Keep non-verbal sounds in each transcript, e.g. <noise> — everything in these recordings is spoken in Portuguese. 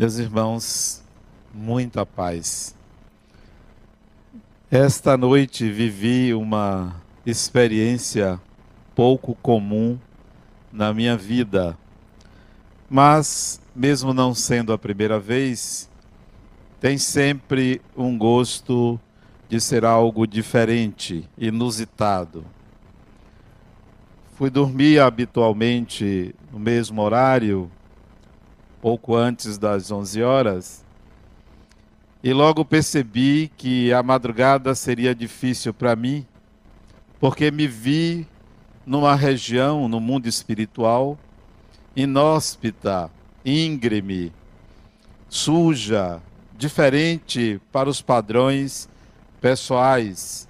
Meus irmãos, muita paz. Esta noite vivi uma experiência pouco comum na minha vida, mas, mesmo não sendo a primeira vez, tem sempre um gosto de ser algo diferente, inusitado. Fui dormir habitualmente no mesmo horário, pouco antes das 11 horas, e logo percebi que a madrugada seria difícil para mim, porque me vi numa região, no mundo espiritual, inóspita, íngreme, suja, diferente para os padrões pessoais.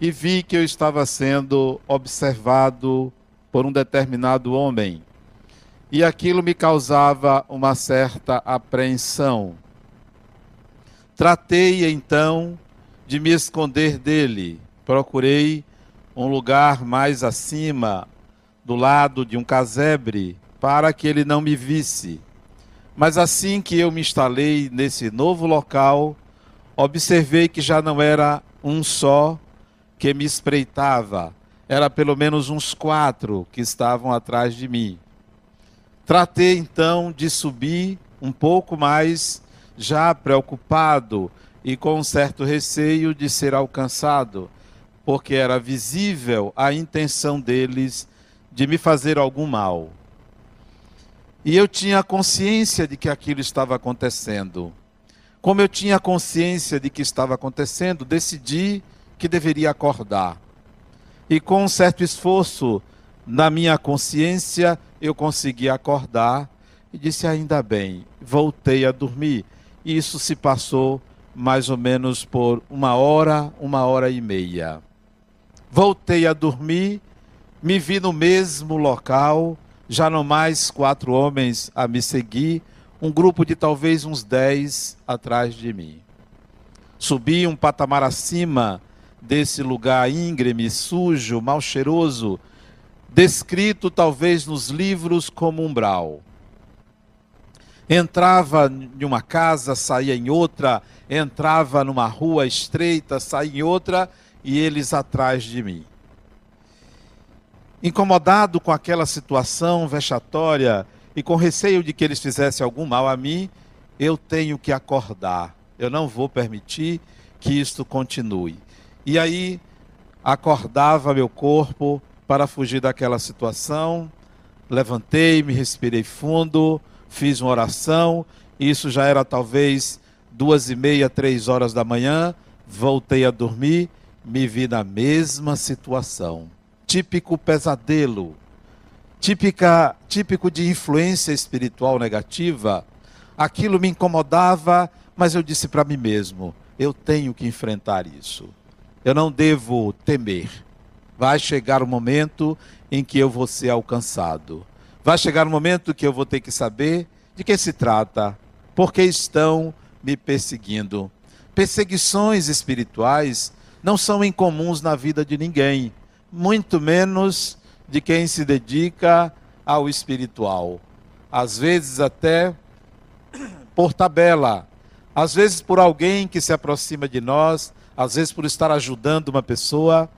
E vi que eu estava sendo observado por um determinado homem. E aquilo me causava uma certa apreensão Tratei então de me esconder dele. Procurei um lugar mais acima, do lado de um casebre, para que ele não me visse. Mas assim que eu me instalei nesse novo local, observei que já não era um só que me espreitava, era pelo menos uns quatro que estavam atrás de mim. Tratei então de subir um pouco mais já preocupado e com um certo receio de ser alcançado, porque era visível a intenção deles de me fazer algum mal. E eu tinha consciência de que aquilo estava acontecendo. Como eu tinha consciência de que estava acontecendo, decidi que deveria acordar. E com um certo esforço na minha consciência, eu consegui acordar e disse: ainda bem, voltei a dormir isso se passou mais ou menos por uma hora, uma hora e meia. Voltei a dormir, me vi no mesmo local, já não mais quatro homens a me seguir, um grupo de talvez uns dez atrás de mim. Subi um patamar acima desse lugar íngreme, sujo, mal cheiroso, descrito talvez nos livros como umbral entrava em uma casa, saía em outra, entrava numa rua estreita, saía em outra, e eles atrás de mim. Incomodado com aquela situação vexatória e com receio de que eles fizessem algum mal a mim, eu tenho que acordar. Eu não vou permitir que isto continue. E aí acordava meu corpo para fugir daquela situação. Levantei-me, respirei fundo, fiz uma oração, isso já era talvez duas e meia, três horas da manhã, voltei a dormir, me vi na mesma situação. Típico pesadelo, típica, típico de influência espiritual negativa. Aquilo me incomodava, mas eu disse para mim mesmo: eu tenho que enfrentar isso. Eu não devo temer. Vai chegar o momento em que eu vou ser alcançado. Vai chegar um momento que eu vou ter que saber de que se trata, porque estão me perseguindo. Perseguições espirituais não são incomuns na vida de ninguém, muito menos de quem se dedica ao espiritual. Às vezes até por tabela, às vezes por alguém que se aproxima de nós, às vezes por estar ajudando uma pessoa,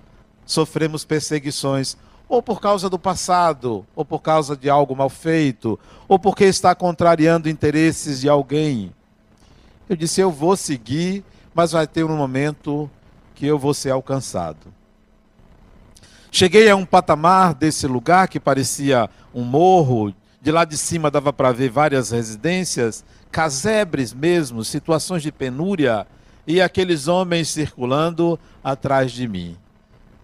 sofremos perseguições ou por causa do passado, ou por causa de algo mal feito, ou porque está contrariando interesses de alguém. Eu disse: eu vou seguir, mas vai ter um momento que eu vou ser alcançado. Cheguei a um patamar desse lugar que parecia um morro, de lá de cima dava para ver várias residências, casebres mesmo, situações de penúria, e aqueles homens circulando atrás de mim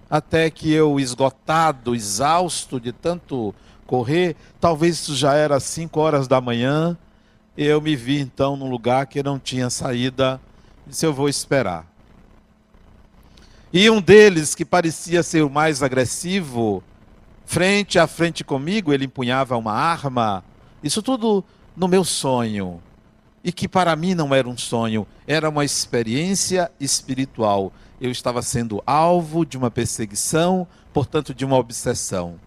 até que eu, esgotado, exausto de tanto correr, talvez isso já era 5 horas da manhã, eu me vi então num lugar que não tinha saída, disse eu vou esperar. E um deles, que parecia ser o mais agressivo, frente a frente comigo, ele empunhava uma arma, isso tudo no meu sonho. E que para mim não era um sonho, era uma experiência espiritual eu estava sendo alvo de uma perseguição, portanto, de uma obsessão.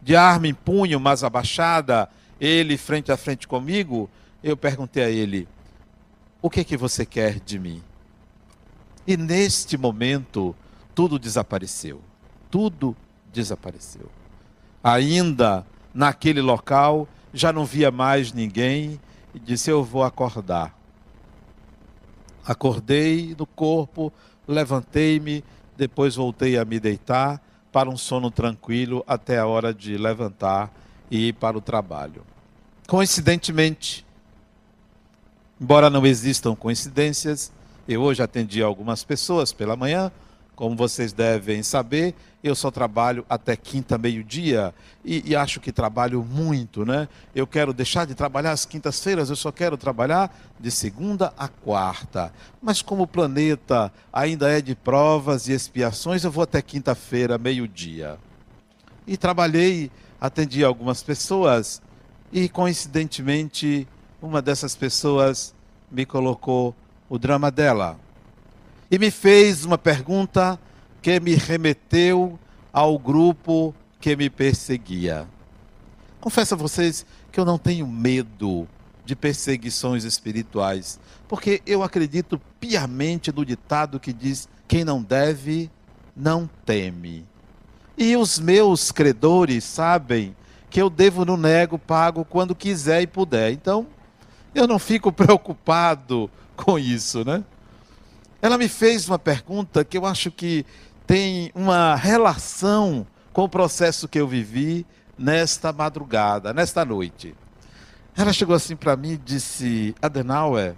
De arma em punho, mas abaixada, ele frente a frente comigo, eu perguntei a ele: O que é que você quer de mim? E neste momento, tudo desapareceu. Tudo desapareceu. Ainda naquele local, já não via mais ninguém e disse: Eu vou acordar. Acordei no corpo, levantei-me, depois voltei a me deitar para um sono tranquilo até a hora de levantar e ir para o trabalho. Coincidentemente, embora não existam coincidências, eu hoje atendi algumas pessoas pela manhã, como vocês devem saber, eu só trabalho até quinta, meio-dia, e, e, acho que trabalho muito, né? Eu quero deixar de trabalhar às quintas-feiras, eu só quero trabalhar de segunda a quarta. Mas como o planeta ainda é de provas e expiações, eu vou até quinta-feira, meio-dia. E trabalhei, atendi algumas pessoas, e coincidentemente, uma dessas pessoas me colocou o drama dela e me fez uma pergunta que me remeteu ao grupo que me perseguia. Confesso a vocês que eu não tenho medo de perseguições espirituais, porque eu acredito piamente no ditado que diz: quem não deve, não teme. E os meus credores sabem que eu devo no nego, pago quando quiser e puder. Então, eu não fico <laughs> preocupado com isso, né? Ela me fez uma pergunta que eu acho que tem uma relação com o processo que eu vivi nesta madrugada, nesta noite. Ela chegou assim para mim e disse: Adenauer,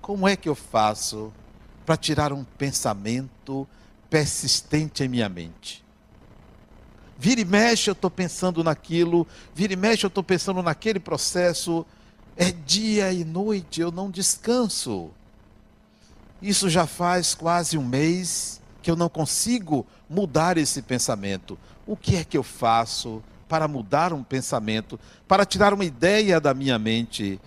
como é que eu faço para tirar um pensamento persistente em minha mente? Vira e mexe, eu estou pensando naquilo, vira e mexe, eu estou pensando naquele processo. É dia e noite, eu não descanso. Isso já faz quase um mês que eu não consigo mudar esse pensamento. O que é que eu faço para mudar um pensamento, para tirar uma ideia da minha mente?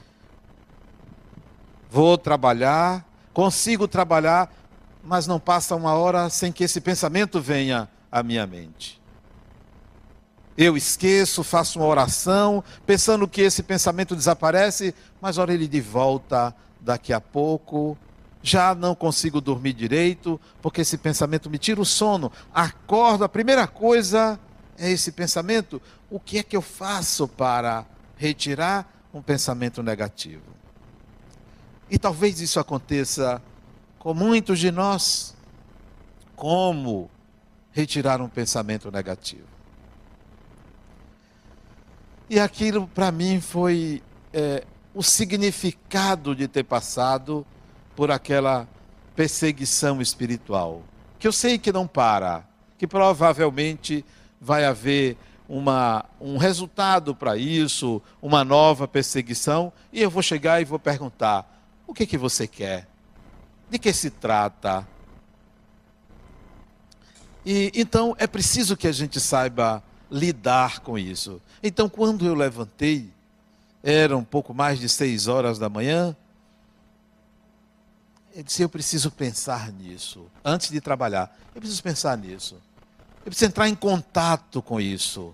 Vou trabalhar, consigo trabalhar, mas não passa uma hora sem que esse pensamento venha à minha mente. Eu esqueço, faço uma oração, pensando que esse pensamento desaparece, mas olha ele de volta daqui a pouco, já não consigo dormir direito, porque esse pensamento me tira o sono. Acordo, a primeira coisa é esse pensamento. O que é que eu faço para retirar um pensamento negativo? E talvez isso aconteça com muitos de nós. Como retirar um pensamento negativo? E aquilo para mim foi é, o significado de ter passado por aquela perseguição espiritual, que eu sei que não para, que provavelmente vai haver uma, um resultado para isso, uma nova perseguição, e eu vou chegar e vou perguntar: o que, que você quer? De que se trata? E então é preciso que a gente saiba lidar com isso. Então, quando eu levantei, era um pouco mais de seis horas da manhã, ele disse: Eu preciso pensar nisso. Antes de trabalhar, eu preciso pensar nisso. Eu preciso entrar em contato com isso.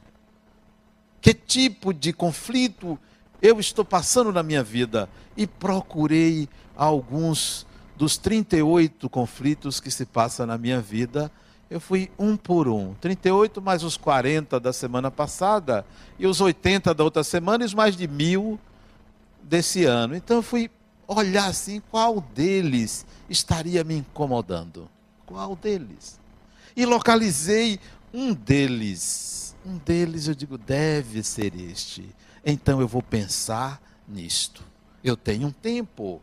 Que tipo de conflito eu estou passando na minha vida? E procurei alguns dos 38 conflitos que se passam na minha vida. Eu fui um por um. 38 mais os 40 da semana passada, e os 80 da outra semana, e os mais de mil desse ano. Então eu fui olhar assim, qual deles estaria me incomodando? Qual deles? E localizei um deles. Um deles eu digo, deve ser este. Então eu vou pensar nisto. Eu tenho um tempo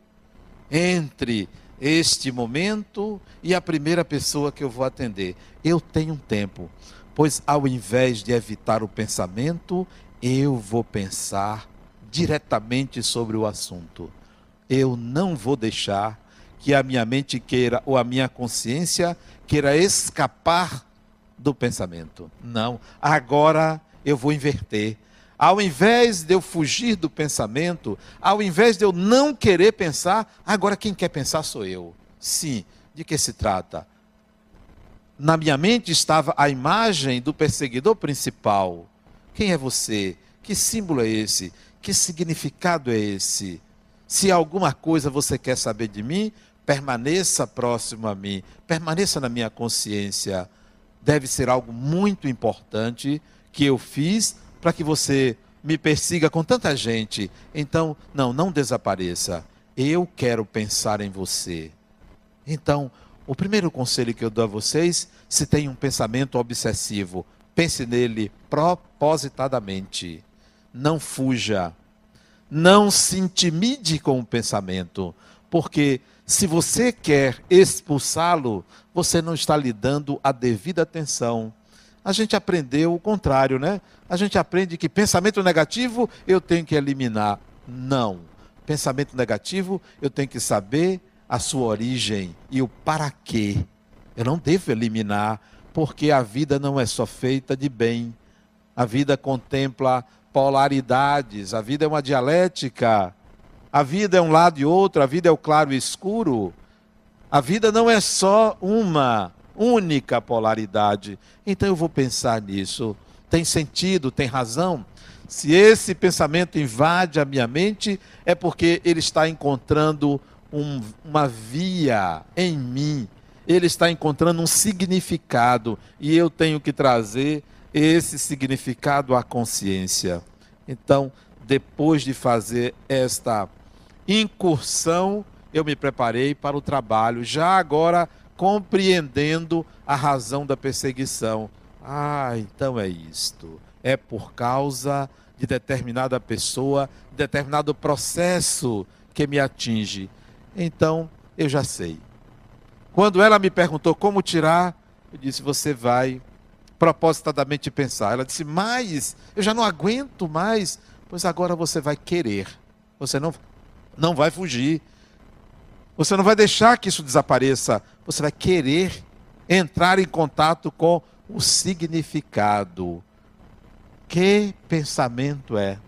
entre este momento e a primeira pessoa que eu vou atender. Eu tenho um tempo, pois ao invés de evitar o pensamento, eu vou pensar diretamente sobre o assunto eu não vou deixar que a minha mente queira, ou a minha consciência queira escapar do pensamento. Não. Agora eu vou inverter. Ao invés de eu fugir do pensamento, ao invés de eu não querer pensar, agora quem quer pensar sou eu. Sim, de que se trata? Na minha mente estava a imagem do perseguidor principal. Quem é você? Que símbolo é esse? Que significado é esse? Se alguma coisa você quer saber de mim, permaneça próximo a mim, permaneça na minha consciência. Deve ser algo muito importante que eu fiz para que você me persiga com tanta gente. Então, não, não desapareça. Eu quero pensar em você. Então, o primeiro conselho que eu dou a vocês, se tem um pensamento obsessivo, pense nele propositadamente. Não fuja. Não se intimide com o pensamento, porque se você quer expulsá-lo, você não está lhe dando a devida atenção. A gente aprendeu o contrário, né? A gente aprende que pensamento negativo eu tenho que eliminar. Não. Pensamento negativo eu tenho que saber a sua origem e o para quê. Eu não devo eliminar, porque a vida não é só feita de bem. A vida contempla polaridades, a vida é uma dialética. A vida é um lado e outro, a vida é o claro e escuro. A vida não é só uma única polaridade. Então eu vou pensar nisso. Tem sentido, tem razão? Se esse pensamento invade a minha mente, é porque ele está encontrando um, uma via em mim, ele está encontrando um significado e eu tenho que trazer esse significado à consciência. Então, depois de fazer esta incursão, eu me preparei para o trabalho, já agora compreendendo a razão da perseguição. Ah, então é isto. É por causa de determinada pessoa, determinado processo que me atinge. Então, eu já sei. Quando ela me perguntou como tirar, eu disse: você vai propositadamente pensar. Ela disse: mas eu já não aguento mais. Pois agora você vai querer. Você não não vai fugir. Você não vai deixar que isso desapareça. Você vai querer entrar em contato com o significado. Que pensamento é?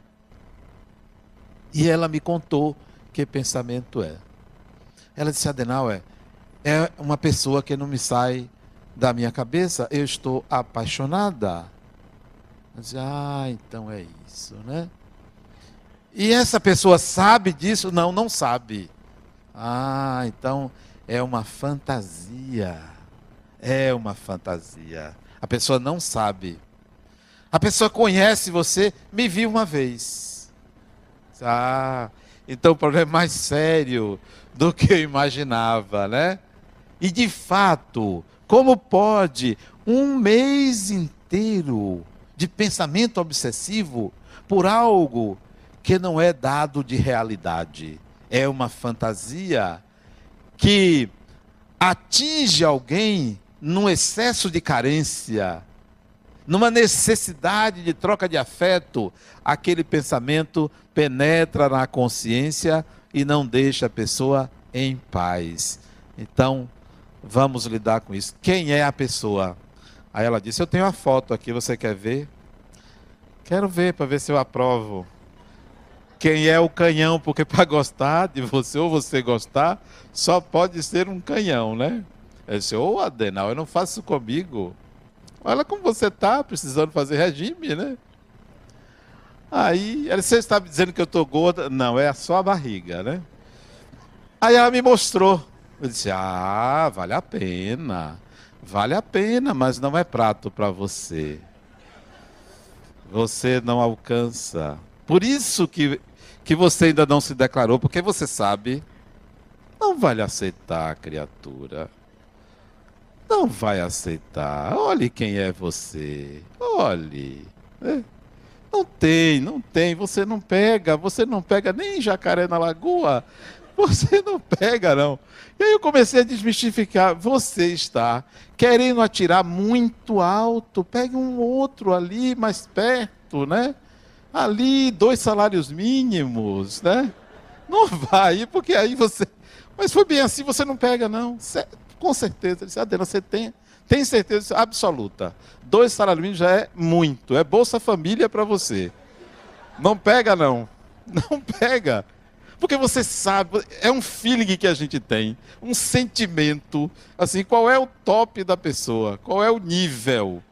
E ela me contou que pensamento é. Ela disse: Adenauer, é uma pessoa que não me sai da minha cabeça. Eu estou apaixonada. Disse: Ah, então é isso, né? E essa pessoa sabe disso? Não, não sabe. Ah, então é uma fantasia. É uma fantasia. A pessoa não sabe. A pessoa conhece você, me viu uma vez. Ah, então o problema é mais sério do que eu imaginava, né? E de fato, como pode um mês inteiro de pensamento obsessivo por algo que não é dado de realidade. É uma fantasia que atinge alguém num excesso de carência, numa necessidade de troca de afeto. Aquele pensamento penetra na consciência e não deixa a pessoa em paz. Então, vamos lidar com isso. Quem é a pessoa? Aí ela disse: Eu tenho a foto aqui, você quer ver? Quero ver para ver se eu aprovo quem é o canhão, porque para gostar de você ou você gostar, só pode ser um canhão, né? Eu disse, ô oh, Adenal, eu não faço isso comigo. Olha como você está, precisando fazer regime, né? Aí, ela, você está dizendo que eu estou gorda? Não, é só a barriga, né? Aí ela me mostrou. Eu disse, ah, vale a pena. Vale a pena, mas não é prato para você. Você não alcança. Por isso que que você ainda não se declarou, porque você sabe, não vai aceitar, criatura. Não vai aceitar. Olhe quem é você. Olhe. É. Não tem, não tem. Você não pega, você não pega nem jacaré na lagoa. Você não pega, não. E aí eu comecei a desmistificar. Você está querendo atirar muito alto. Pegue um outro ali mais perto, né? ali dois salários mínimos, né? Não vai, porque aí você. Mas foi bem assim, você não pega, não. Com certeza. Disse, Adena, você tem, tem certeza absoluta. Dois salários mínimos já é muito. É Bolsa Família para você. Não pega, não. Não pega. Porque você sabe, é um feeling que a gente tem, um sentimento, assim, qual é o top da pessoa, qual é o nível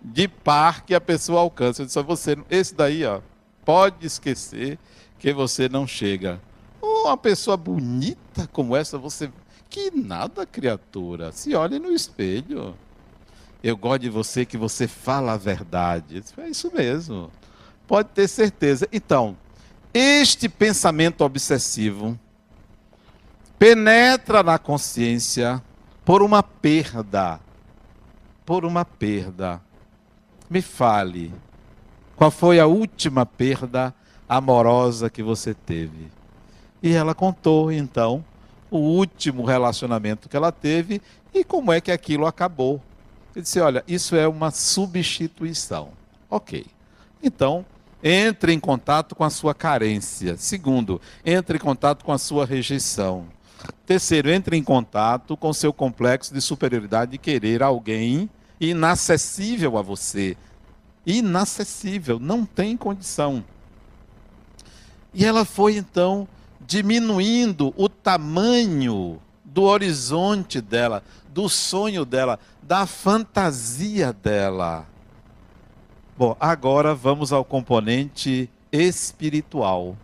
de par que a pessoa alcança. A você, esse daí, ó, Pode esquecer que você não chega. Uma pessoa bonita como essa, você. Que nada, criatura. Se olhe no espelho. Eu gosto de você que você fala a verdade. É isso mesmo. Pode ter certeza. Então, este pensamento obsessivo penetra na consciência por uma perda. Por uma perda. Me fale, qual foi a última perda amorosa que você teve? E ela contou, então, o último relacionamento que ela teve e como é que aquilo acabou. Ele disse: Olha, isso é uma substituição. Ok. Então, entre em contato com a sua carência. Segundo, entre em contato com a sua rejeição. Terceiro, entre em contato com seu complexo de superioridade de querer alguém inacessível a você. Inacessível, não tem condição. E ela foi então diminuindo o tamanho do horizonte dela, do sonho dela, da fantasia dela. Bom, agora vamos ao componente espiritual.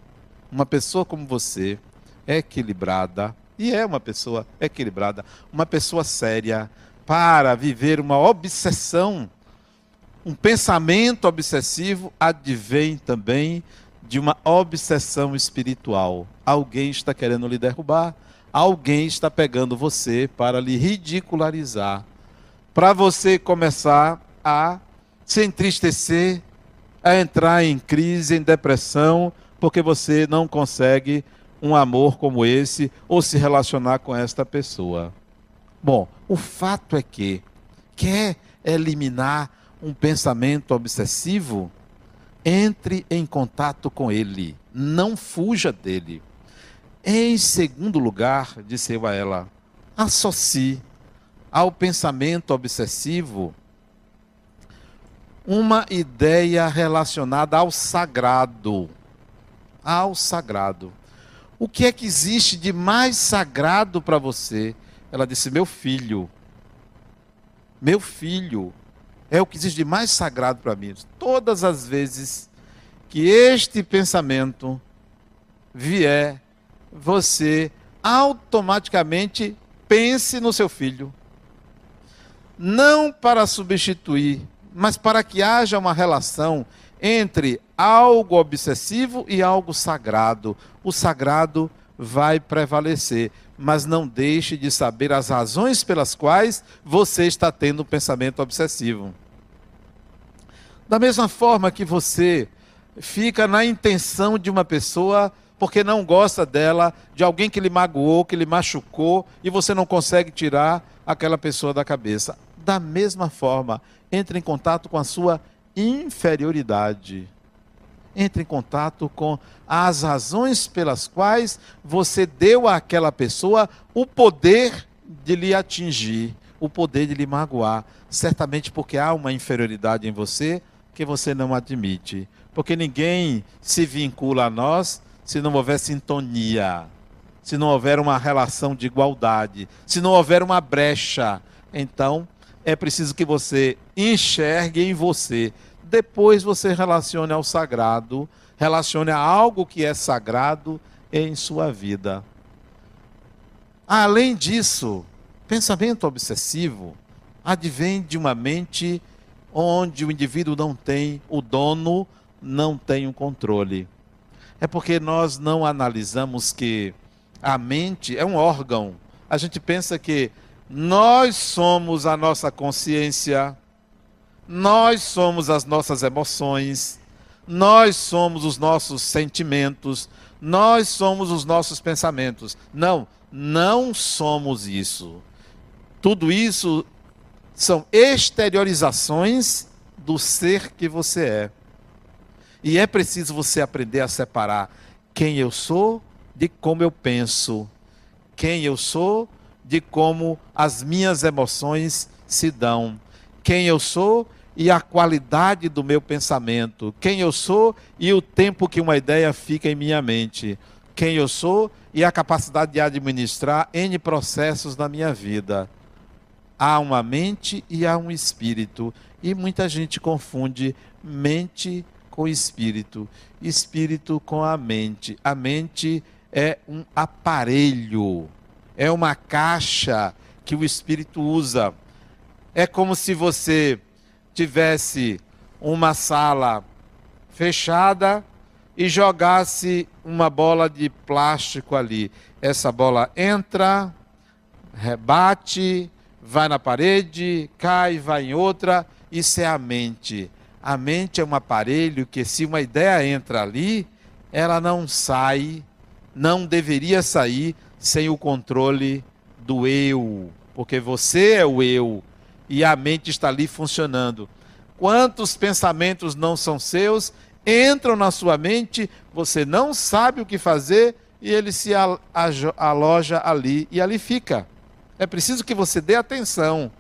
Uma pessoa como você é equilibrada, e é uma pessoa equilibrada, uma pessoa séria, para viver uma obsessão, um pensamento obsessivo, advém também de uma obsessão espiritual. Alguém está querendo lhe derrubar, alguém está pegando você para lhe ridicularizar, para você começar a se entristecer, a entrar em crise, em depressão, porque você não consegue um amor como esse ou se relacionar com esta pessoa. Bom, o fato é que quer eliminar um pensamento obsessivo, entre em contato com ele, não fuja dele. Em segundo lugar, disse eu a ela, associe ao pensamento obsessivo uma ideia relacionada ao sagrado. Ao sagrado. O que é que existe de mais sagrado para você? Ela disse: Meu filho. Meu filho. É o que existe de mais sagrado para mim. Todas as vezes que este pensamento vier, você automaticamente pense no seu filho. Não para substituir mas para que haja uma relação entre algo obsessivo e algo sagrado. O sagrado vai prevalecer, mas não deixe de saber as razões pelas quais você está tendo um pensamento obsessivo. Da mesma forma que você fica na intenção de uma pessoa porque não gosta dela, de alguém que lhe magoou, que lhe machucou, e você não consegue tirar aquela pessoa da cabeça. Da mesma forma, entre em contato com a sua inferioridade. Entre em contato com as razões pelas quais você deu àquela pessoa o poder de lhe atingir, o poder de lhe magoar. Certamente porque há uma inferioridade em você que você não admite. Porque ninguém se vincula a nós se não houver sintonia, se não houver uma relação de igualdade, se não houver uma brecha. Então, é preciso que você enxergue em você. Depois você relacione ao sagrado, relacione a algo que é sagrado em sua vida. Além disso, pensamento obsessivo advém de uma mente onde o indivíduo não tem, o dono não tem o um controle. É porque nós não analisamos que a mente é um órgão. A gente pensa que nós somos a nossa consciência, nós somos as nossas emoções, nós somos os nossos sentimentos, nós somos os nossos pensamentos. Não, não somos isso. Tudo isso são exteriorizações do ser que você é. E é preciso você aprender a separar quem eu sou de como eu penso, quem eu sou de como as minhas emoções se dão, quem eu sou e a qualidade do meu pensamento, quem eu sou e o tempo que uma ideia fica em minha mente, quem eu sou e a capacidade de administrar N processos na minha vida. Há uma mente e há um espírito, e muita gente confunde mente com espírito, espírito com a mente. A mente é um aparelho, é uma caixa que o espírito usa. É como se você tivesse uma sala fechada e jogasse uma bola de plástico ali. Essa bola entra, rebate, vai na parede, cai, vai em outra. Isso é a mente. A mente é um aparelho que, se uma ideia entra ali, ela não sai, não deveria sair sem o controle do eu, porque você é o eu e a mente está ali funcionando. Quantos pensamentos não são seus, entram na sua mente, você não sabe o que fazer e ele se aloja ali e ali fica. É preciso que você dê atenção,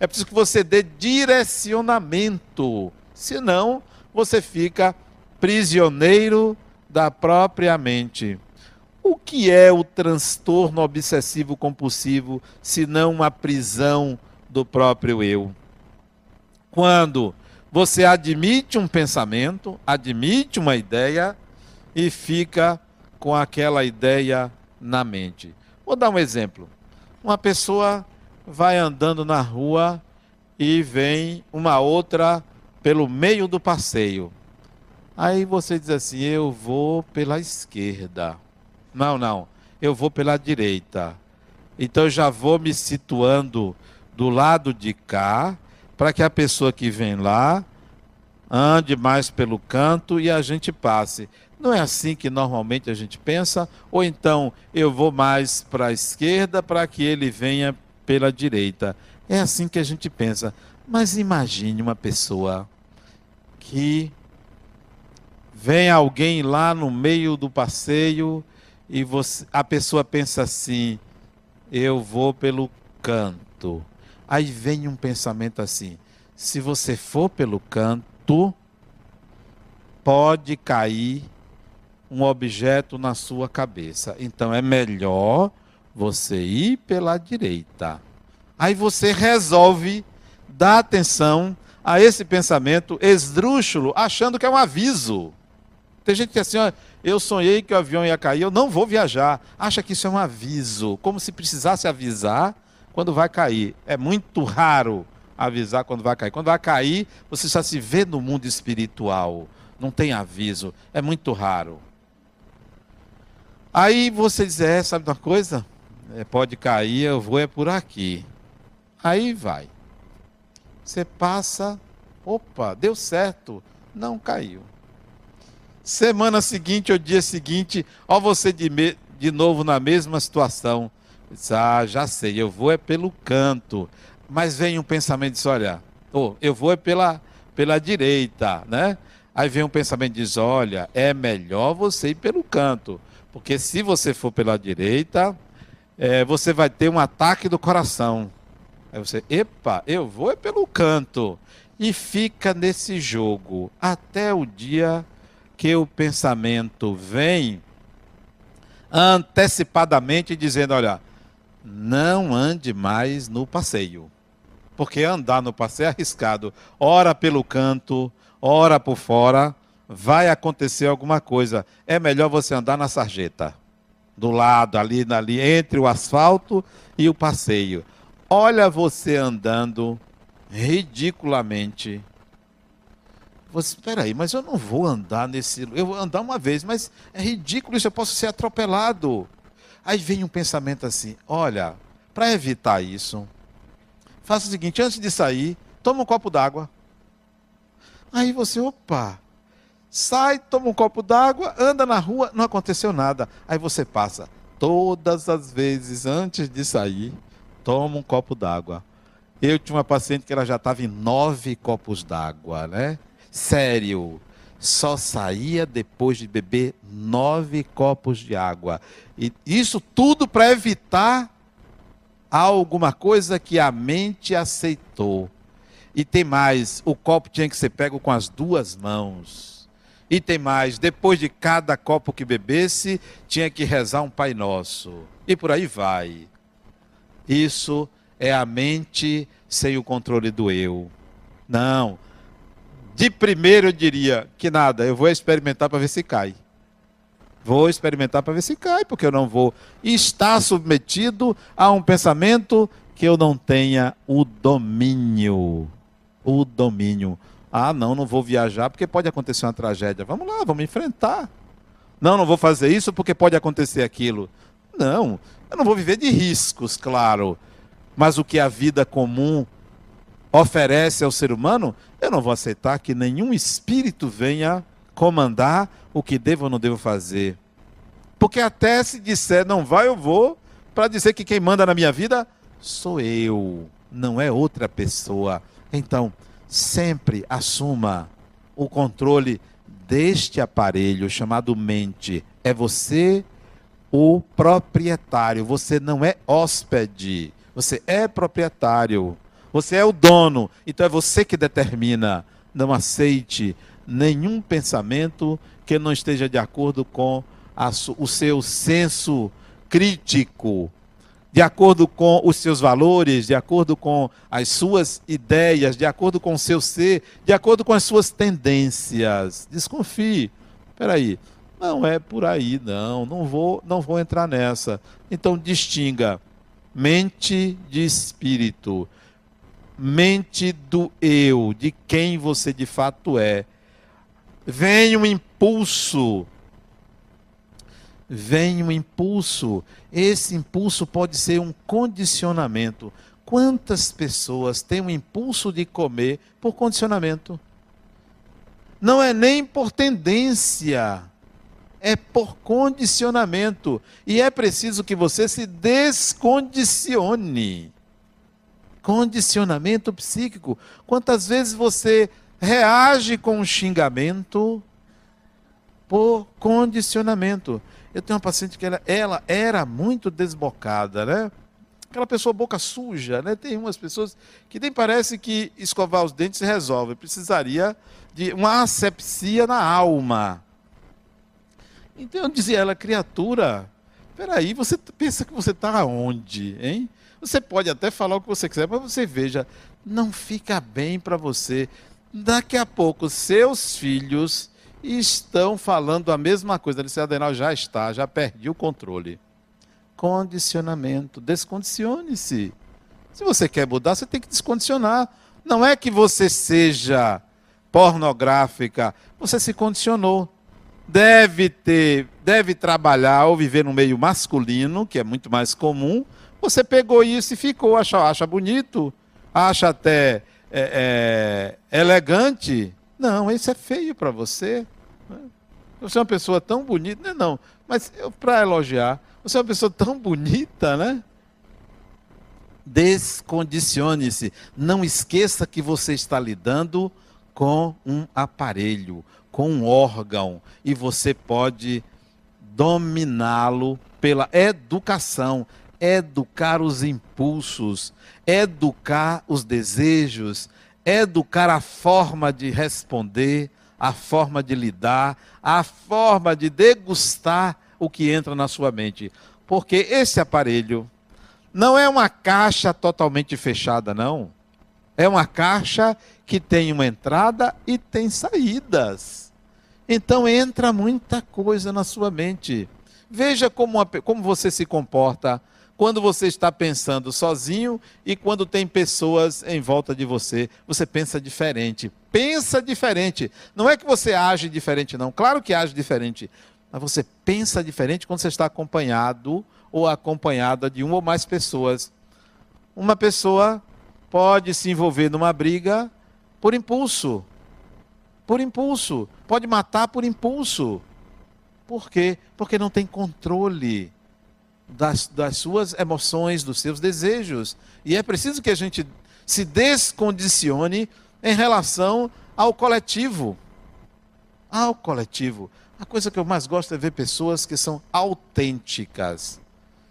é preciso que você dê direcionamento, senão você fica prisioneiro da própria mente. O que é o transtorno obsessivo compulsivo, se não uma prisão do próprio eu? Quando você admite um pensamento, admite uma ideia e fica com aquela ideia na mente. Vou dar um exemplo. Uma pessoa vai andando na rua e vem uma outra pelo meio do passeio. Aí você diz assim: Eu vou pela esquerda. Não, não, eu vou pela direita. Então eu já vou me situando do lado de cá, para que a pessoa que vem lá ande mais pelo canto e a gente passe. Não é assim que normalmente a gente pensa? Ou então eu vou mais para a esquerda para que ele venha pela direita. É assim que a gente pensa. Mas imagine uma pessoa que vem alguém lá no meio do passeio e você, a pessoa pensa assim: eu vou pelo canto. Aí vem um pensamento assim: se você for pelo canto, pode cair um objeto na sua cabeça. Então é melhor você ir pela direita. Aí você resolve dar atenção a esse pensamento esdrúxulo, achando que é um aviso. Tem gente que é assim, ó, eu sonhei que o avião ia cair, eu não vou viajar. Acha que isso é um aviso, como se precisasse avisar quando vai cair. É muito raro avisar quando vai cair. Quando vai cair, você já se vê no mundo espiritual. Não tem aviso. É muito raro. Aí você diz, é, sabe uma coisa? É, pode cair, eu vou é por aqui. Aí vai. Você passa, opa, deu certo. Não caiu. Semana seguinte ou dia seguinte, ó você de, me, de novo na mesma situação. Ah, já sei, eu vou é pelo canto. Mas vem um pensamento diz, olha, oh, eu vou é pela, pela direita, né? Aí vem um pensamento diz, olha, é melhor você ir pelo canto. Porque se você for pela direita, é, você vai ter um ataque do coração. Aí você, epa, eu vou é pelo canto. E fica nesse jogo até o dia que o pensamento vem antecipadamente dizendo: olha, não ande mais no passeio. Porque andar no passeio é arriscado. Ora pelo canto, ora por fora, vai acontecer alguma coisa. É melhor você andar na sarjeta. Do lado, ali, ali, entre o asfalto e o passeio. Olha você andando ridiculamente você, espera aí, mas eu não vou andar nesse. Eu vou andar uma vez, mas é ridículo isso, eu posso ser atropelado. Aí vem um pensamento assim: olha, para evitar isso, faça o seguinte: antes de sair, toma um copo d'água. Aí você, opa, sai, toma um copo d'água, anda na rua, não aconteceu nada. Aí você passa todas as vezes antes de sair, toma um copo d'água. Eu tinha uma paciente que ela já estava em nove copos d'água, né? Sério. Só saía depois de beber nove copos de água. E isso tudo para evitar alguma coisa que a mente aceitou. E tem mais: o copo tinha que ser pego com as duas mãos. E tem mais: depois de cada copo que bebesse, tinha que rezar um Pai Nosso. E por aí vai. Isso é a mente sem o controle do eu. Não de primeiro eu diria que nada, eu vou experimentar para ver se cai. Vou experimentar para ver se cai, porque eu não vou estar submetido a um pensamento que eu não tenha o domínio. O domínio. Ah, não, não vou viajar porque pode acontecer uma tragédia. Vamos lá, vamos enfrentar. Não, não vou fazer isso porque pode acontecer aquilo. Não, eu não vou viver de riscos, claro. Mas o que a vida comum oferece ao ser humano, eu não vou aceitar que nenhum espírito venha comandar o que devo ou não devo fazer. Porque até se disser não vai, eu vou, para dizer que quem manda na minha vida sou eu, não é outra pessoa. Então, sempre assuma o controle deste aparelho chamado mente. É você o proprietário, você não é hóspede, você é proprietário. Você é o dono, então é você que determina. Não aceite nenhum pensamento que não esteja de acordo com a, o seu senso crítico, de acordo com os seus valores, de acordo com as suas ideias, de acordo com o seu ser, de acordo com as suas tendências. Desconfie. Espera aí. Não é por aí, não. Não vou, não vou entrar nessa. Então distinga mente de espírito, mente do eu, de quem você de fato é. Vem um impulso vem um impulso. Esse impulso pode ser um condicionamento. Quantas pessoas têm o impulso de comer por condicionamento? Não é nem por tendência, é por condicionamento. E é preciso que você se descondicione. Condicionamento psíquico. Quantas vezes você reage com um xingamento por condicionamento? Eu tenho uma paciente que ela, ela era muito desbocada, né? Aquela pessoa boca suja, né? Tem umas pessoas que nem parece que escovar os dentes resolve. Precisaria de uma asepsia na alma. Então eu dizia ela, criatura, peraí, você pensa que você está onde, hein? Você pode até falar o que você quiser, mas você veja, não fica bem para você. Daqui a pouco, seus filhos estão falando a mesma coisa. Disse, Adenal, já está, já perdi o controle. Condicionamento. Descondicione-se. Se você quer mudar, você tem que descondicionar. Não é que você seja pornográfica, você se condicionou. Deve ter, deve trabalhar ou viver no meio masculino, que é muito mais comum. Você pegou isso e ficou, acha, acha bonito, acha até é, é, elegante. Não, isso é feio para você. Você é uma pessoa tão bonita, não, é não mas para elogiar, você é uma pessoa tão bonita, né? Descondicione-se. Não esqueça que você está lidando com um aparelho, com um órgão, e você pode dominá-lo pela educação, educar os impulsos, educar os desejos, educar a forma de responder, a forma de lidar, a forma de degustar o que entra na sua mente. Porque esse aparelho não é uma caixa totalmente fechada, não. É uma caixa que tem uma entrada e tem saídas. Então entra muita coisa na sua mente. Veja como, como você se comporta quando você está pensando sozinho e quando tem pessoas em volta de você. Você pensa diferente. Pensa diferente. Não é que você age diferente, não. Claro que age diferente. Mas você pensa diferente quando você está acompanhado ou acompanhada de uma ou mais pessoas. Uma pessoa pode se envolver numa briga por impulso. Por impulso. Pode matar por impulso. Por quê? Porque não tem controle das, das suas emoções, dos seus desejos. E é preciso que a gente se descondicione em relação ao coletivo. Ao coletivo. A coisa que eu mais gosto é ver pessoas que são autênticas,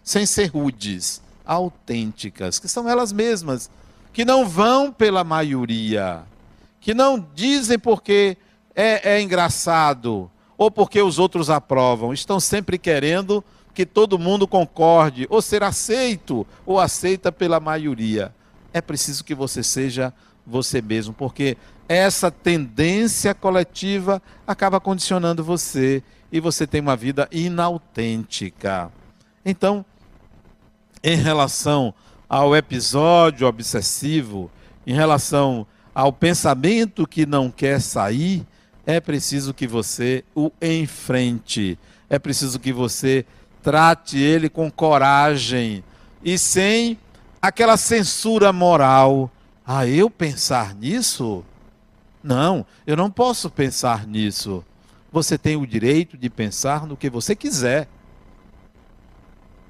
sem ser rudes, autênticas, que são elas mesmas, que não vão pela maioria, que não dizem porque é, é engraçado ou porque os outros aprovam, estão sempre querendo que todo mundo concorde, ou ser aceito ou aceita pela maioria. É preciso que você seja você mesmo, porque essa tendência coletiva acaba condicionando você e você tem uma vida inautêntica. Então, em relação ao episódio obsessivo, em relação ao pensamento que não quer sair, é preciso que você o enfrente. É preciso que você trate ele com coragem e sem aquela censura moral. Ah, eu pensar nisso? Não, eu não posso pensar nisso. Você tem o direito de pensar no que você quiser.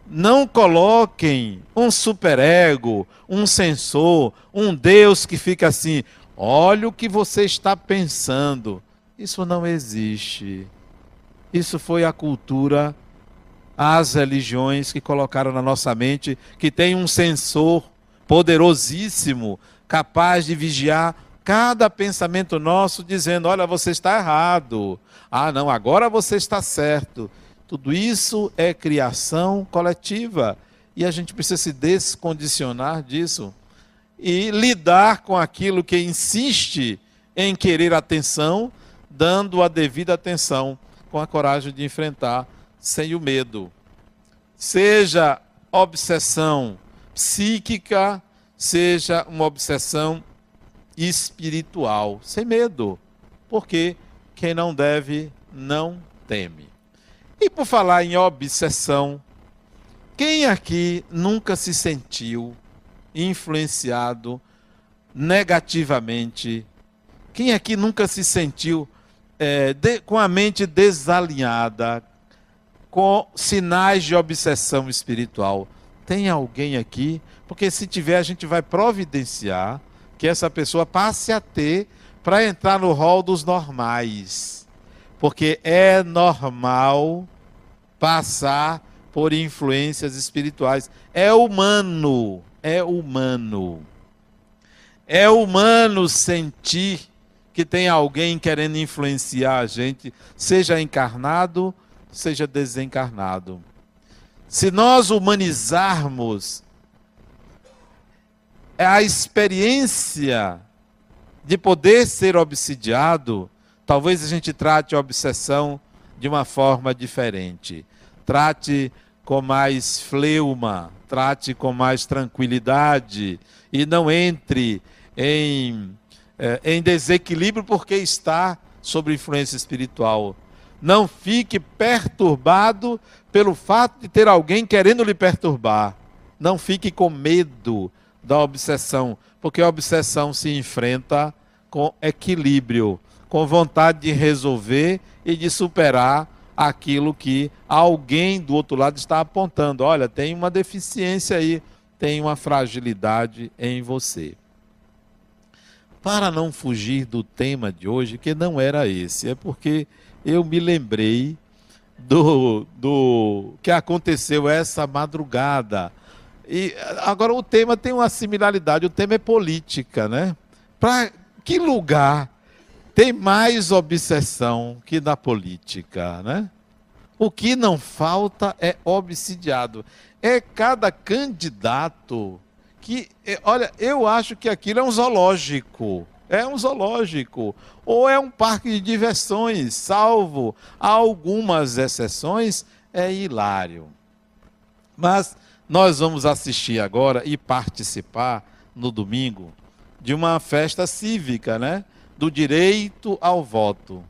Não coloquem um superego, um censor, um Deus que fica assim: olha o que você está pensando. Isso não existe. Isso foi a cultura, as religiões que colocaram na nossa mente que tem um sensor poderosíssimo, capaz de vigiar cada pensamento nosso dizendo: olha, você está errado. Ah, não, agora você está certo. Tudo isso é criação coletiva e a gente precisa se descondicionar disso e lidar com aquilo que insiste em querer atenção, dando a devida atenção, com a coragem de enfrentar sem o medo. Seja obsessão psíquica, seja uma obsessão espiritual, sem medo, porque quem não deve não teme. E por falar em obsessão, quem aqui nunca se sentiu influenciado negativamente? Quem aqui nunca se sentiu é, de, com a mente desalinhada, com sinais de obsessão espiritual? Tem alguém aqui? Porque se tiver, a gente vai providenciar que essa pessoa passe a ter para entrar no rol dos normais. Porque é normal passar por influências espirituais. É humano, é humano. É humano sentir que tem alguém querendo influenciar a gente, seja encarnado, seja desencarnado. Se nós humanizarmos é a experiência de poder ser obsidiado, talvez a gente trate a obsessão de uma forma diferente. Trate com mais fleuma, trate com mais tranquilidade e não entre em, eh, em desequilíbrio porque está sob influência espiritual. Não fique perturbado pelo fato de ter alguém querendo lhe perturbar. Não fique com medo da obsessão, porque a obsessão se enfrenta com equilíbrio, com vontade de resolver e de superar aquilo que alguém do outro lado está apontando. Olha, tem uma deficiência aí, tem uma fragilidade em você. Para não fugir do tema de hoje, que não era esse, é porque eu me lembrei do, do que aconteceu essa madrugada e agora o tema tem uma similaridade, o tema é política, né? Para que lugar tem mais obsessão que na política, né? O que não falta é obsidiado. É cada candidato que, é, olha, eu acho que aquilo é um zoológico. É um zoológico. Ou é um parque de diversões, salvo algumas exceções, é hilário. Mas nós vamos assistir agora e participar no domingo de uma festa cívica, né? Do direito ao voto.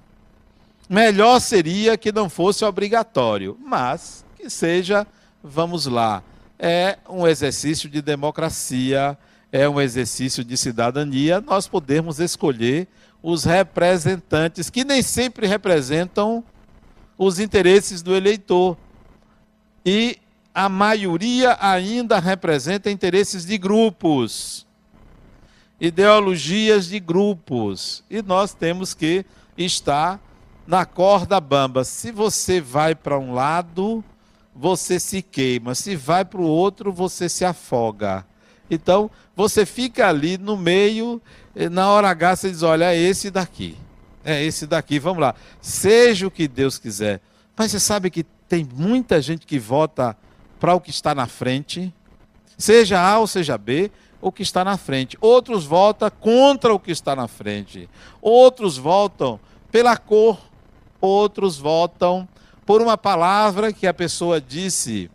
Melhor seria que não fosse obrigatório, mas que seja, vamos lá, é um exercício de democracia, é um exercício de cidadania, nós podemos escolher os representantes que nem sempre representam os interesses do eleitor. E a maioria ainda representa interesses de grupos, ideologias de grupos. E nós temos que estar na corda bamba. Se você vai para um lado, você se queima. Se vai para o outro, você se afoga. Então, você fica ali no meio, na hora H você diz: olha, é esse daqui. É esse daqui, vamos lá. Seja o que Deus quiser. Mas você sabe que tem muita gente que vota para o que está na frente, seja A ou seja B, o que está na frente. Outros votam contra o que está na frente. Outros votam pela cor. Outros votam por uma palavra que a pessoa disse.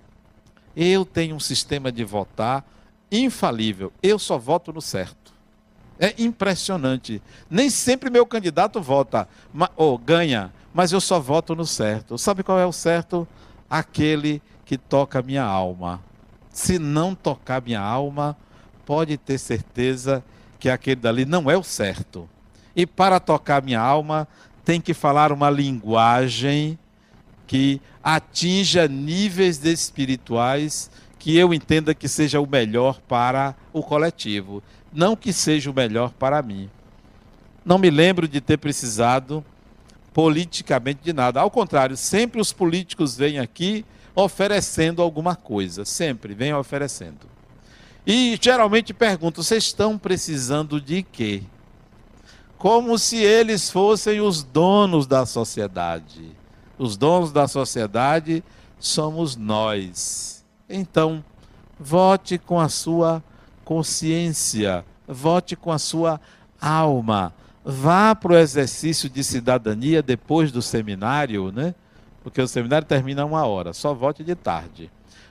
Eu tenho um sistema de votar infalível. Eu só voto no certo. É impressionante. Nem sempre meu candidato vota ou ganha, mas eu só voto no certo. Sabe qual é o certo? Aquele que toca minha alma. Se não tocar minha alma, pode ter certeza que aquele dali não é o certo. E para tocar minha alma, tem que falar uma linguagem que atinja níveis espirituais que eu entenda que seja o melhor para o coletivo, não que seja o melhor para mim. Não me lembro de ter precisado politicamente de nada. Ao contrário, sempre os políticos vêm aqui oferecendo alguma coisa, sempre vêm oferecendo. E geralmente perguntam: vocês estão precisando de quê? Como se eles fossem os donos da sociedade. Os donos da sociedade somos nós. Então, vote com a sua consciência, vote com a sua alma. Vá para o exercício de cidadania depois do seminário, né? Porque o seminário termina uma hora, só vote de tarde.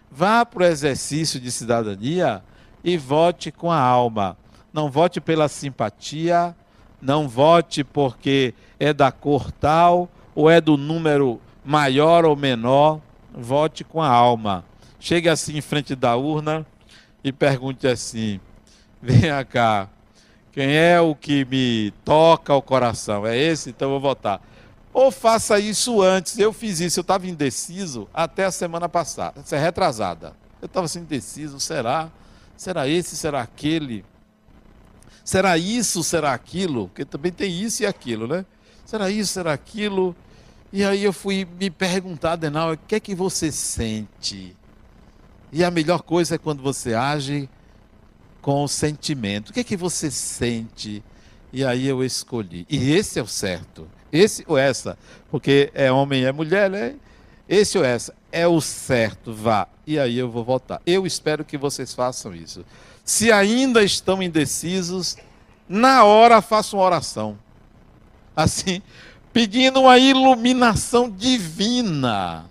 Vá para o exercício de cidadania e vote com a alma. Não vote pela simpatia, não vote porque é da cor tal ou é do número maior ou menor. Vote com a alma. Chegue assim em frente da urna e pergunte assim: <laughs> venha cá, quem é o que me toca o coração? É esse? Então eu vou votar. Ou faça isso antes. Eu fiz isso, eu estava indeciso até a semana passada, é retrasada. Eu estava assim indeciso, será? Será esse? Será aquele? Será isso? Será aquilo? Porque também tem isso e aquilo, né? Será isso? Será aquilo? E aí eu fui me perguntar, Denal, o que é que você sente? E a melhor coisa é quando você age com o sentimento. O que é que você sente? E aí eu escolhi. E esse é o certo. Esse ou essa. Porque é homem e é mulher, né? Esse ou essa é o certo, vá. E aí eu vou votar. Eu espero que vocês façam isso. Se ainda estão indecisos, na hora façam uma oração. Assim, pedindo uma iluminação divina.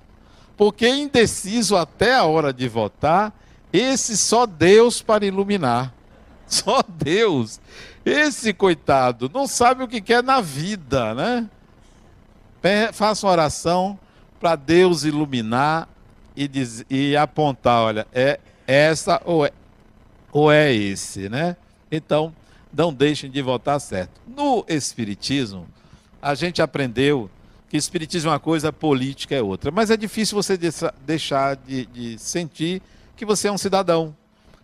Porque indeciso até a hora de votar, esse só Deus para iluminar. <laughs> Só Deus. Esse coitado não sabe o que quer na vida, né? Faça uma oração para Deus iluminar e, diz, e apontar, olha, é essa ou é, ou é esse, né? Então, não deixem de votar certo. No Espiritismo, a gente aprendeu que Espiritismo é uma coisa, política é outra. Mas é difícil você deixar de, de sentir que você é um cidadão,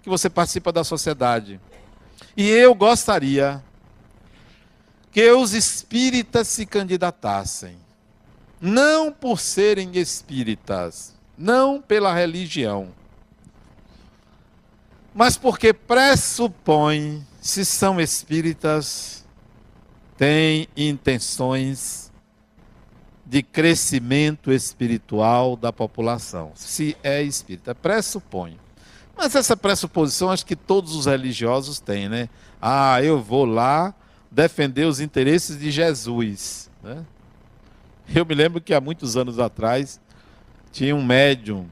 que você participa da sociedade. E eu gostaria que os espíritas se candidatassem não por serem espíritas, não pela religião, mas porque pressupõe, se são espíritas, têm intenções de crescimento espiritual da população, se é espírita, pressupõe. Mas essa pressuposição acho que todos os religiosos têm, né? Ah, eu vou lá defender os interesses de Jesus, né? Eu me lembro que há muitos anos atrás tinha um médium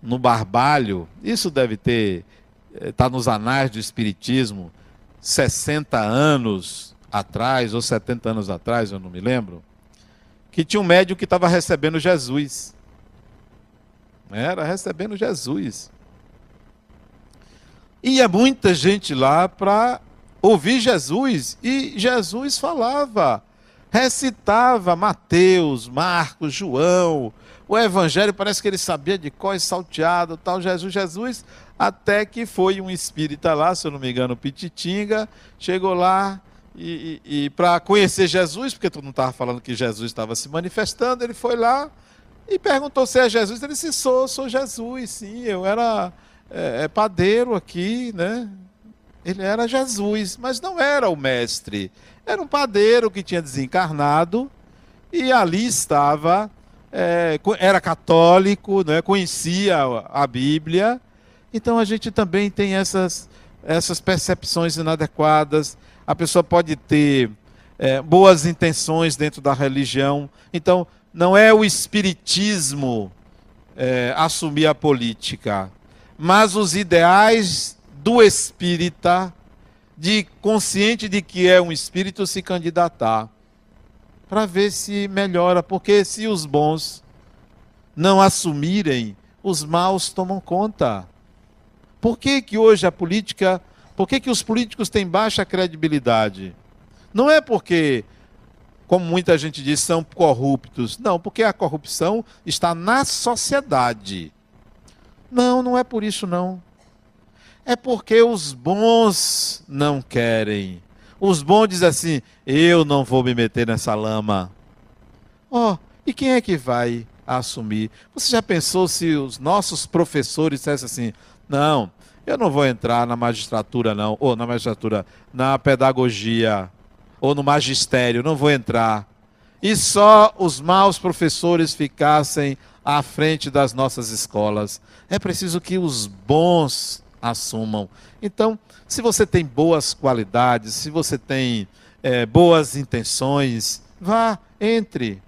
no Barbalho, isso deve ter, está eh, nos anais do Espiritismo, 60 anos atrás, ou 70 anos atrás, eu não me lembro, que tinha um médium que estava recebendo Jesus. Era recebendo Jesus. Ia muita gente lá para ouvir Jesus, e Jesus falava recitava Mateus, Marcos, João, o evangelho, parece que ele sabia de cor salteado, tal, Jesus, Jesus, até que foi um espírita lá, se eu não me engano, Pititinga, chegou lá e, e, para conhecer Jesus, porque todo mundo estava falando que Jesus estava se manifestando, ele foi lá e perguntou se é Jesus, ele disse, sou, sou Jesus, sim, eu era é, é padeiro aqui, né, ele era Jesus, mas não era o mestre. Era um padeiro que tinha desencarnado e ali estava, é, era católico, né, conhecia a Bíblia. Então a gente também tem essas essas percepções inadequadas, a pessoa pode ter é, boas intenções dentro da religião. Então, não é o espiritismo é, assumir a política, mas os ideais do espírita, de consciente de que é um espírito, se candidatar para ver se melhora, porque se os bons não assumirem, os maus tomam conta. Por que, que hoje a política, por que, que os políticos têm baixa credibilidade? Não é porque, como muita gente diz, são corruptos. Não, porque a corrupção está na sociedade. Não, não é por isso não. É porque os bons não querem. Os bons dizem assim: eu não vou me meter nessa lama. Oh, e quem é que vai assumir? Você já pensou se os nossos professores dissessem assim: não, eu não vou entrar na magistratura, não, ou na magistratura, na pedagogia ou no magistério, não vou entrar. E só os maus professores ficassem à frente das nossas escolas. É preciso que os bons assumam. Então, se você tem boas qualidades, se você tem é, boas intenções, vá, entre.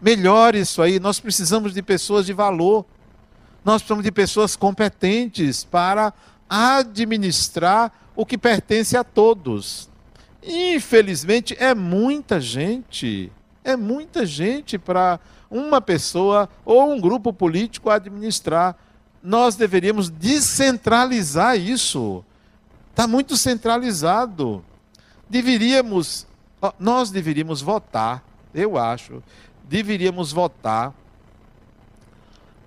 Melhore isso aí. Nós precisamos de pessoas de valor. Nós precisamos de pessoas competentes para administrar o que pertence a todos. Infelizmente, é muita gente. É muita gente para uma pessoa ou um grupo político administrar. Nós deveríamos descentralizar isso. Está muito centralizado. Deveríamos, nós deveríamos votar, eu acho, deveríamos votar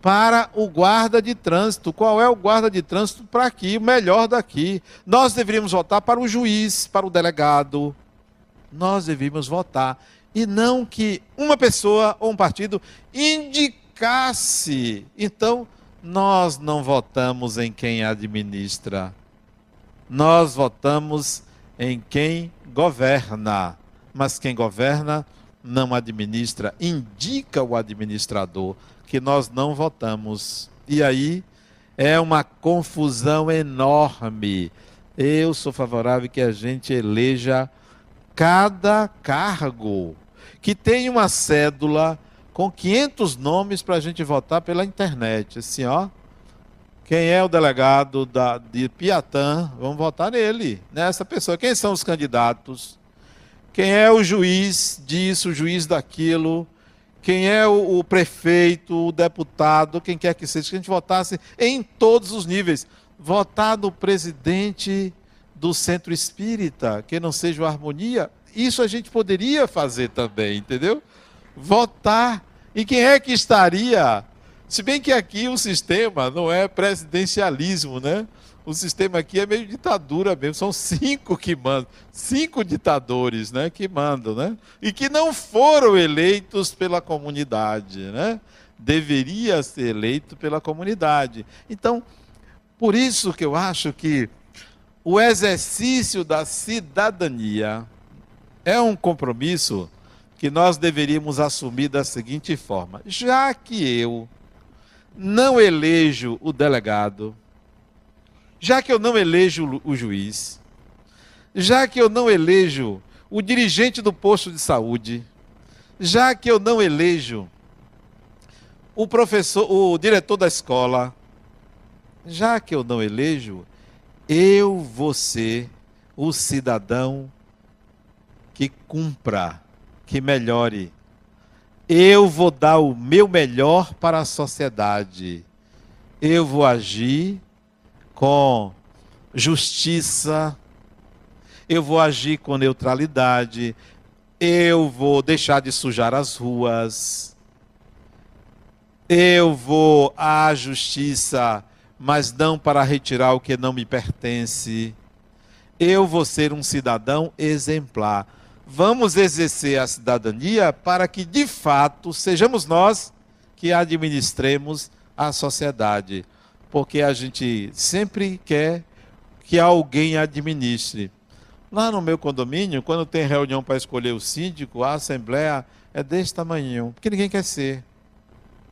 para o guarda de trânsito. Qual é o guarda de trânsito para aqui, o melhor daqui? Nós deveríamos votar para o juiz, para o delegado. Nós deveríamos votar. E não que uma pessoa ou um partido indicasse. Então, nós não votamos em quem administra. Nós votamos em quem governa. Mas quem governa não administra, indica o administrador que nós não votamos. E aí é uma confusão enorme. Eu sou favorável que a gente eleja cada cargo, que tenha uma cédula com 500 nomes para a gente votar pela internet. Assim, ó. Quem é o delegado da, de Piatã? Vamos votar nele, nessa pessoa. Quem são os candidatos? Quem é o juiz disso, o juiz daquilo? Quem é o, o, prefeito, o deputado, quem quer que seja, que a gente votasse em todos os níveis. Votar no presidente do centro espírita, que não seja o Harmonia, isso a gente poderia fazer também, entendeu? Votar. E quem é que estaria? Se bem que aqui o sistema não é presidencialismo, né? O sistema aqui é meio ditadura mesmo. São cinco que mandam, cinco ditadores, né, que mandam, né? E que não foram eleitos pela comunidade, né? Deveria ser eleito pela comunidade. Então, por isso que eu acho que o exercício da cidadania é um compromisso que nós deveríamos assumir da seguinte forma: já que eu não elejo o delegado, já que eu não elejo o juiz, já que eu não elejo o dirigente do posto de saúde, já que eu não elejo o professor, o diretor da escola, já que eu não elejo, eu vou ser o cidadão que cumpra, que melhore. Eu vou dar o meu melhor para a sociedade. Eu vou agir com justiça, eu vou agir com neutralidade, eu vou deixar de sujar as ruas, eu vou à justiça, mas não para retirar o que não me pertence. Eu vou ser um cidadão exemplar. Vamos exercer a cidadania para que, de fato, sejamos nós que administremos a sociedade porque a gente sempre quer que alguém administre. Lá no meu condomínio, quando tem reunião para escolher o síndico, a assembleia é desse tamanho, porque ninguém quer ser.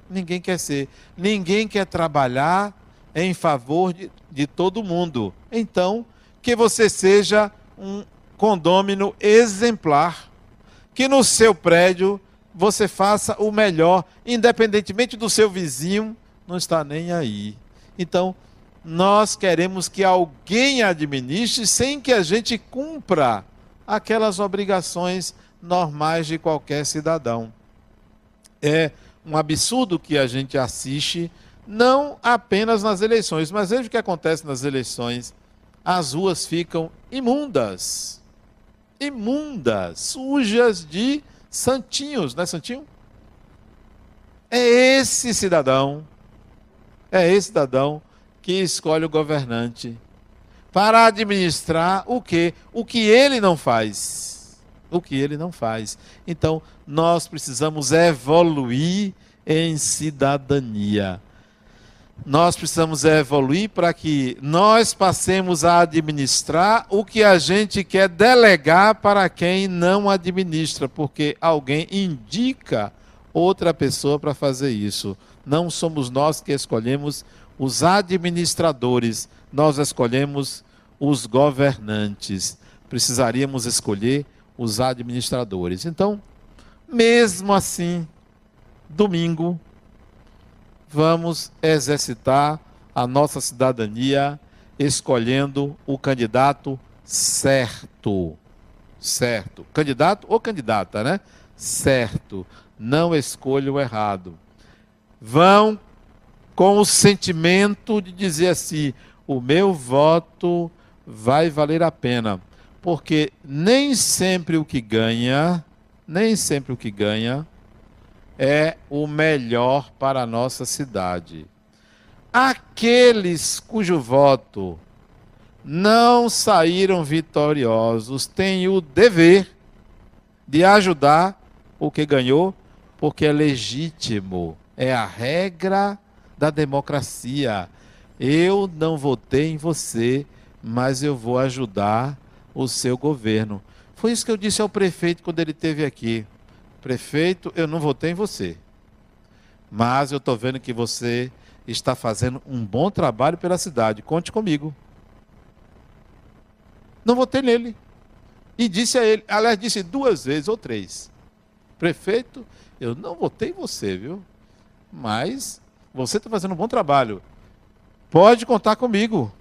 Ninguém quer ser. Ninguém quer trabalhar em favor de, de todo mundo. Então, que você seja um condômino exemplar. Que no seu prédio você faça o melhor, independentemente do seu vizinho, não está nem aí. Então, nós queremos que alguém administre sem que a gente cumpra aquelas obrigações normais de qualquer cidadão. É um absurdo que a gente assiste, não apenas nas eleições, mas veja o que acontece nas eleições. As ruas ficam imundas. Imundas, sujas de santinhos, não é santinho? É esse cidadão, é esse cidadão que escolhe o governante para administrar o que? O que ele não faz. O que ele não faz. Então, nós precisamos evoluir em cidadania. Nós precisamos evoluir para que nós passemos a administrar o que a gente quer delegar para quem não administra, porque alguém indica outra pessoa para fazer isso. Não somos nós que escolhemos os administradores, nós escolhemos os governantes. Precisaríamos escolher os administradores. Então, mesmo assim, domingo, vamos exercitar a nossa cidadania escolhendo o candidato certo. Certo. Candidato ou candidata, né? Certo. Não escolha o errado. Vão com o sentimento de dizer assim: o meu voto vai valer a pena. Porque nem sempre o que ganha, nem sempre o que ganha é o melhor para a nossa cidade. Aqueles cujo voto não saíram vitoriosos têm o dever de ajudar o que ganhou, porque é legítimo, é a regra da democracia. Eu não votei em você, mas eu vou ajudar o seu governo. Foi isso que eu disse ao prefeito quando ele esteve aqui. Prefeito, eu não votei em você, mas eu estou vendo que você está fazendo um bom trabalho pela cidade. Conte comigo. Não votei nele. E disse a ele, aliás, disse duas vezes ou três: Prefeito, eu não votei em você, viu? Mas você está fazendo um bom trabalho. Pode contar comigo.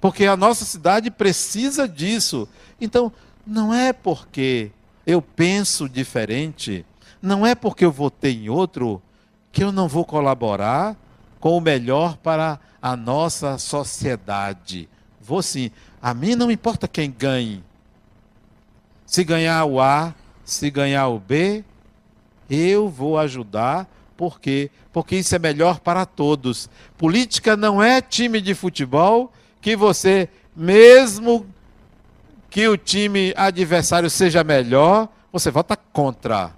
Porque a nossa cidade precisa disso. Então, não é porque eu penso diferente, não é porque eu votei em outro que eu não vou colaborar com o melhor para a nossa sociedade. Vou sim. A mim não importa quem ganhe. Se ganhar o A, se ganhar o B, eu vou ajudar por quê? Porque isso é melhor para todos. Política não é time de futebol que você, mesmo que o time adversário seja melhor, você vota contra.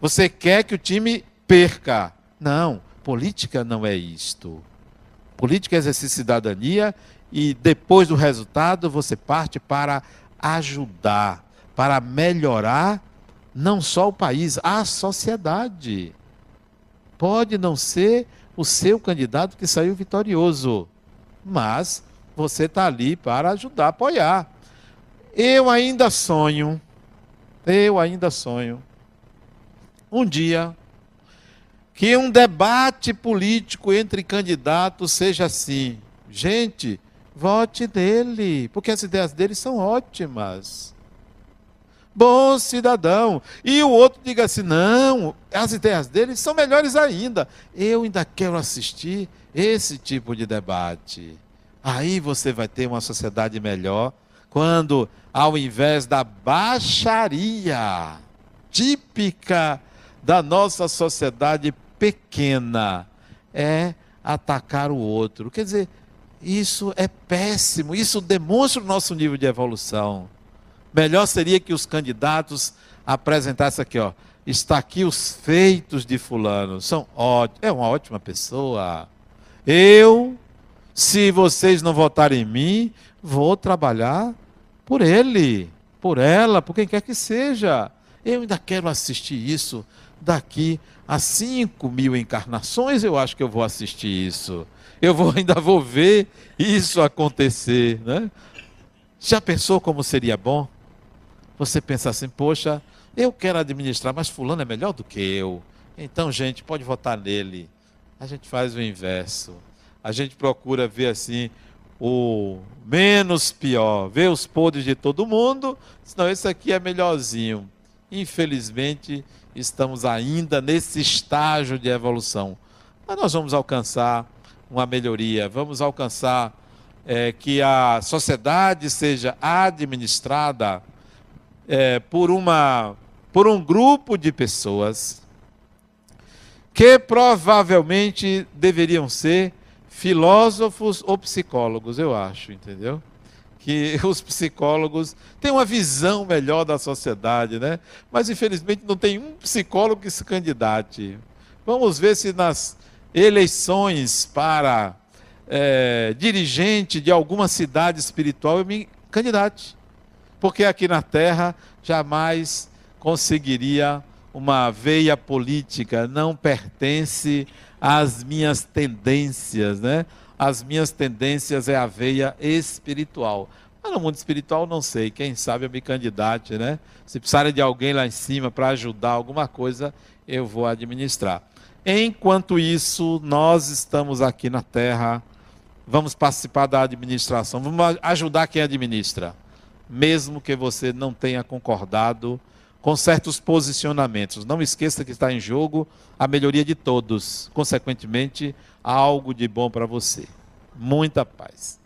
Você quer que o time perca. Não, política não é isto. Política é exercer cidadania e depois do resultado você parte para ajudar, para melhorar não só o país, a sociedade. Pode não ser o seu candidato que saiu vitorioso, mas você está ali para ajudar, apoiar. Eu ainda sonho, eu ainda sonho, um dia, que um debate político entre candidatos seja assim. Gente, vote nele, porque as ideias dele são ótimas bom cidadão. E o outro diga assim: não, as ideias dele são melhores ainda. Eu ainda quero assistir esse tipo de debate. Aí você vai ter uma sociedade melhor quando, ao invés da baixaria típica da nossa sociedade pequena, é atacar o outro. Quer dizer, isso é péssimo, isso demonstra o nosso nível de evolução. Melhor seria que os candidatos apresentassem aqui, ó. Está aqui os feitos de fulano. São ótimos. É uma ótima pessoa. Eu, se vocês não votarem em mim, vou trabalhar por ele, por ela, por quem quer que seja. Eu ainda quero assistir isso daqui a 5 mil encarnações eu acho que eu vou assistir isso. Eu vou, <laughs> ainda vou ver isso acontecer. Né? Já pensou como seria bom? Você pensa assim, poxa, eu quero administrar, mas fulano é melhor do que eu. Então, gente, pode votar nele. A gente faz o inverso. A gente procura ver assim o menos pior, ver os podres de todo mundo, senão esse aqui é melhorzinho. Infelizmente, estamos ainda nesse estágio de evolução. Mas nós vamos alcançar uma melhoria, vamos alcançar é, que a sociedade seja administrada é, por, uma, por um grupo de pessoas que provavelmente deveriam ser filósofos ou psicólogos, eu acho, entendeu? Que <laughs> os psicólogos têm uma visão melhor da sociedade, né? Mas infelizmente não tem um psicólogo que se candidate. Vamos ver se nas eleições para é, dirigente de alguma cidade espiritual eu me candidate porque aqui na Terra jamais conseguiria uma veia política, não pertence às minhas tendências, né? As minhas tendências é a veia espiritual. Mas no mundo espiritual não sei, quem sabe eu me candidate, né? Se precisarem de alguém lá em cima para ajudar alguma coisa, eu vou administrar. Enquanto isso, nós estamos aqui na Terra, vamos participar da administração, vamos ajudar quem administra mesmo que você não tenha concordado com certos posicionamentos. Não esqueça que está em jogo a melhoria de todos, consequentemente, algo de bom para você. Muita paz.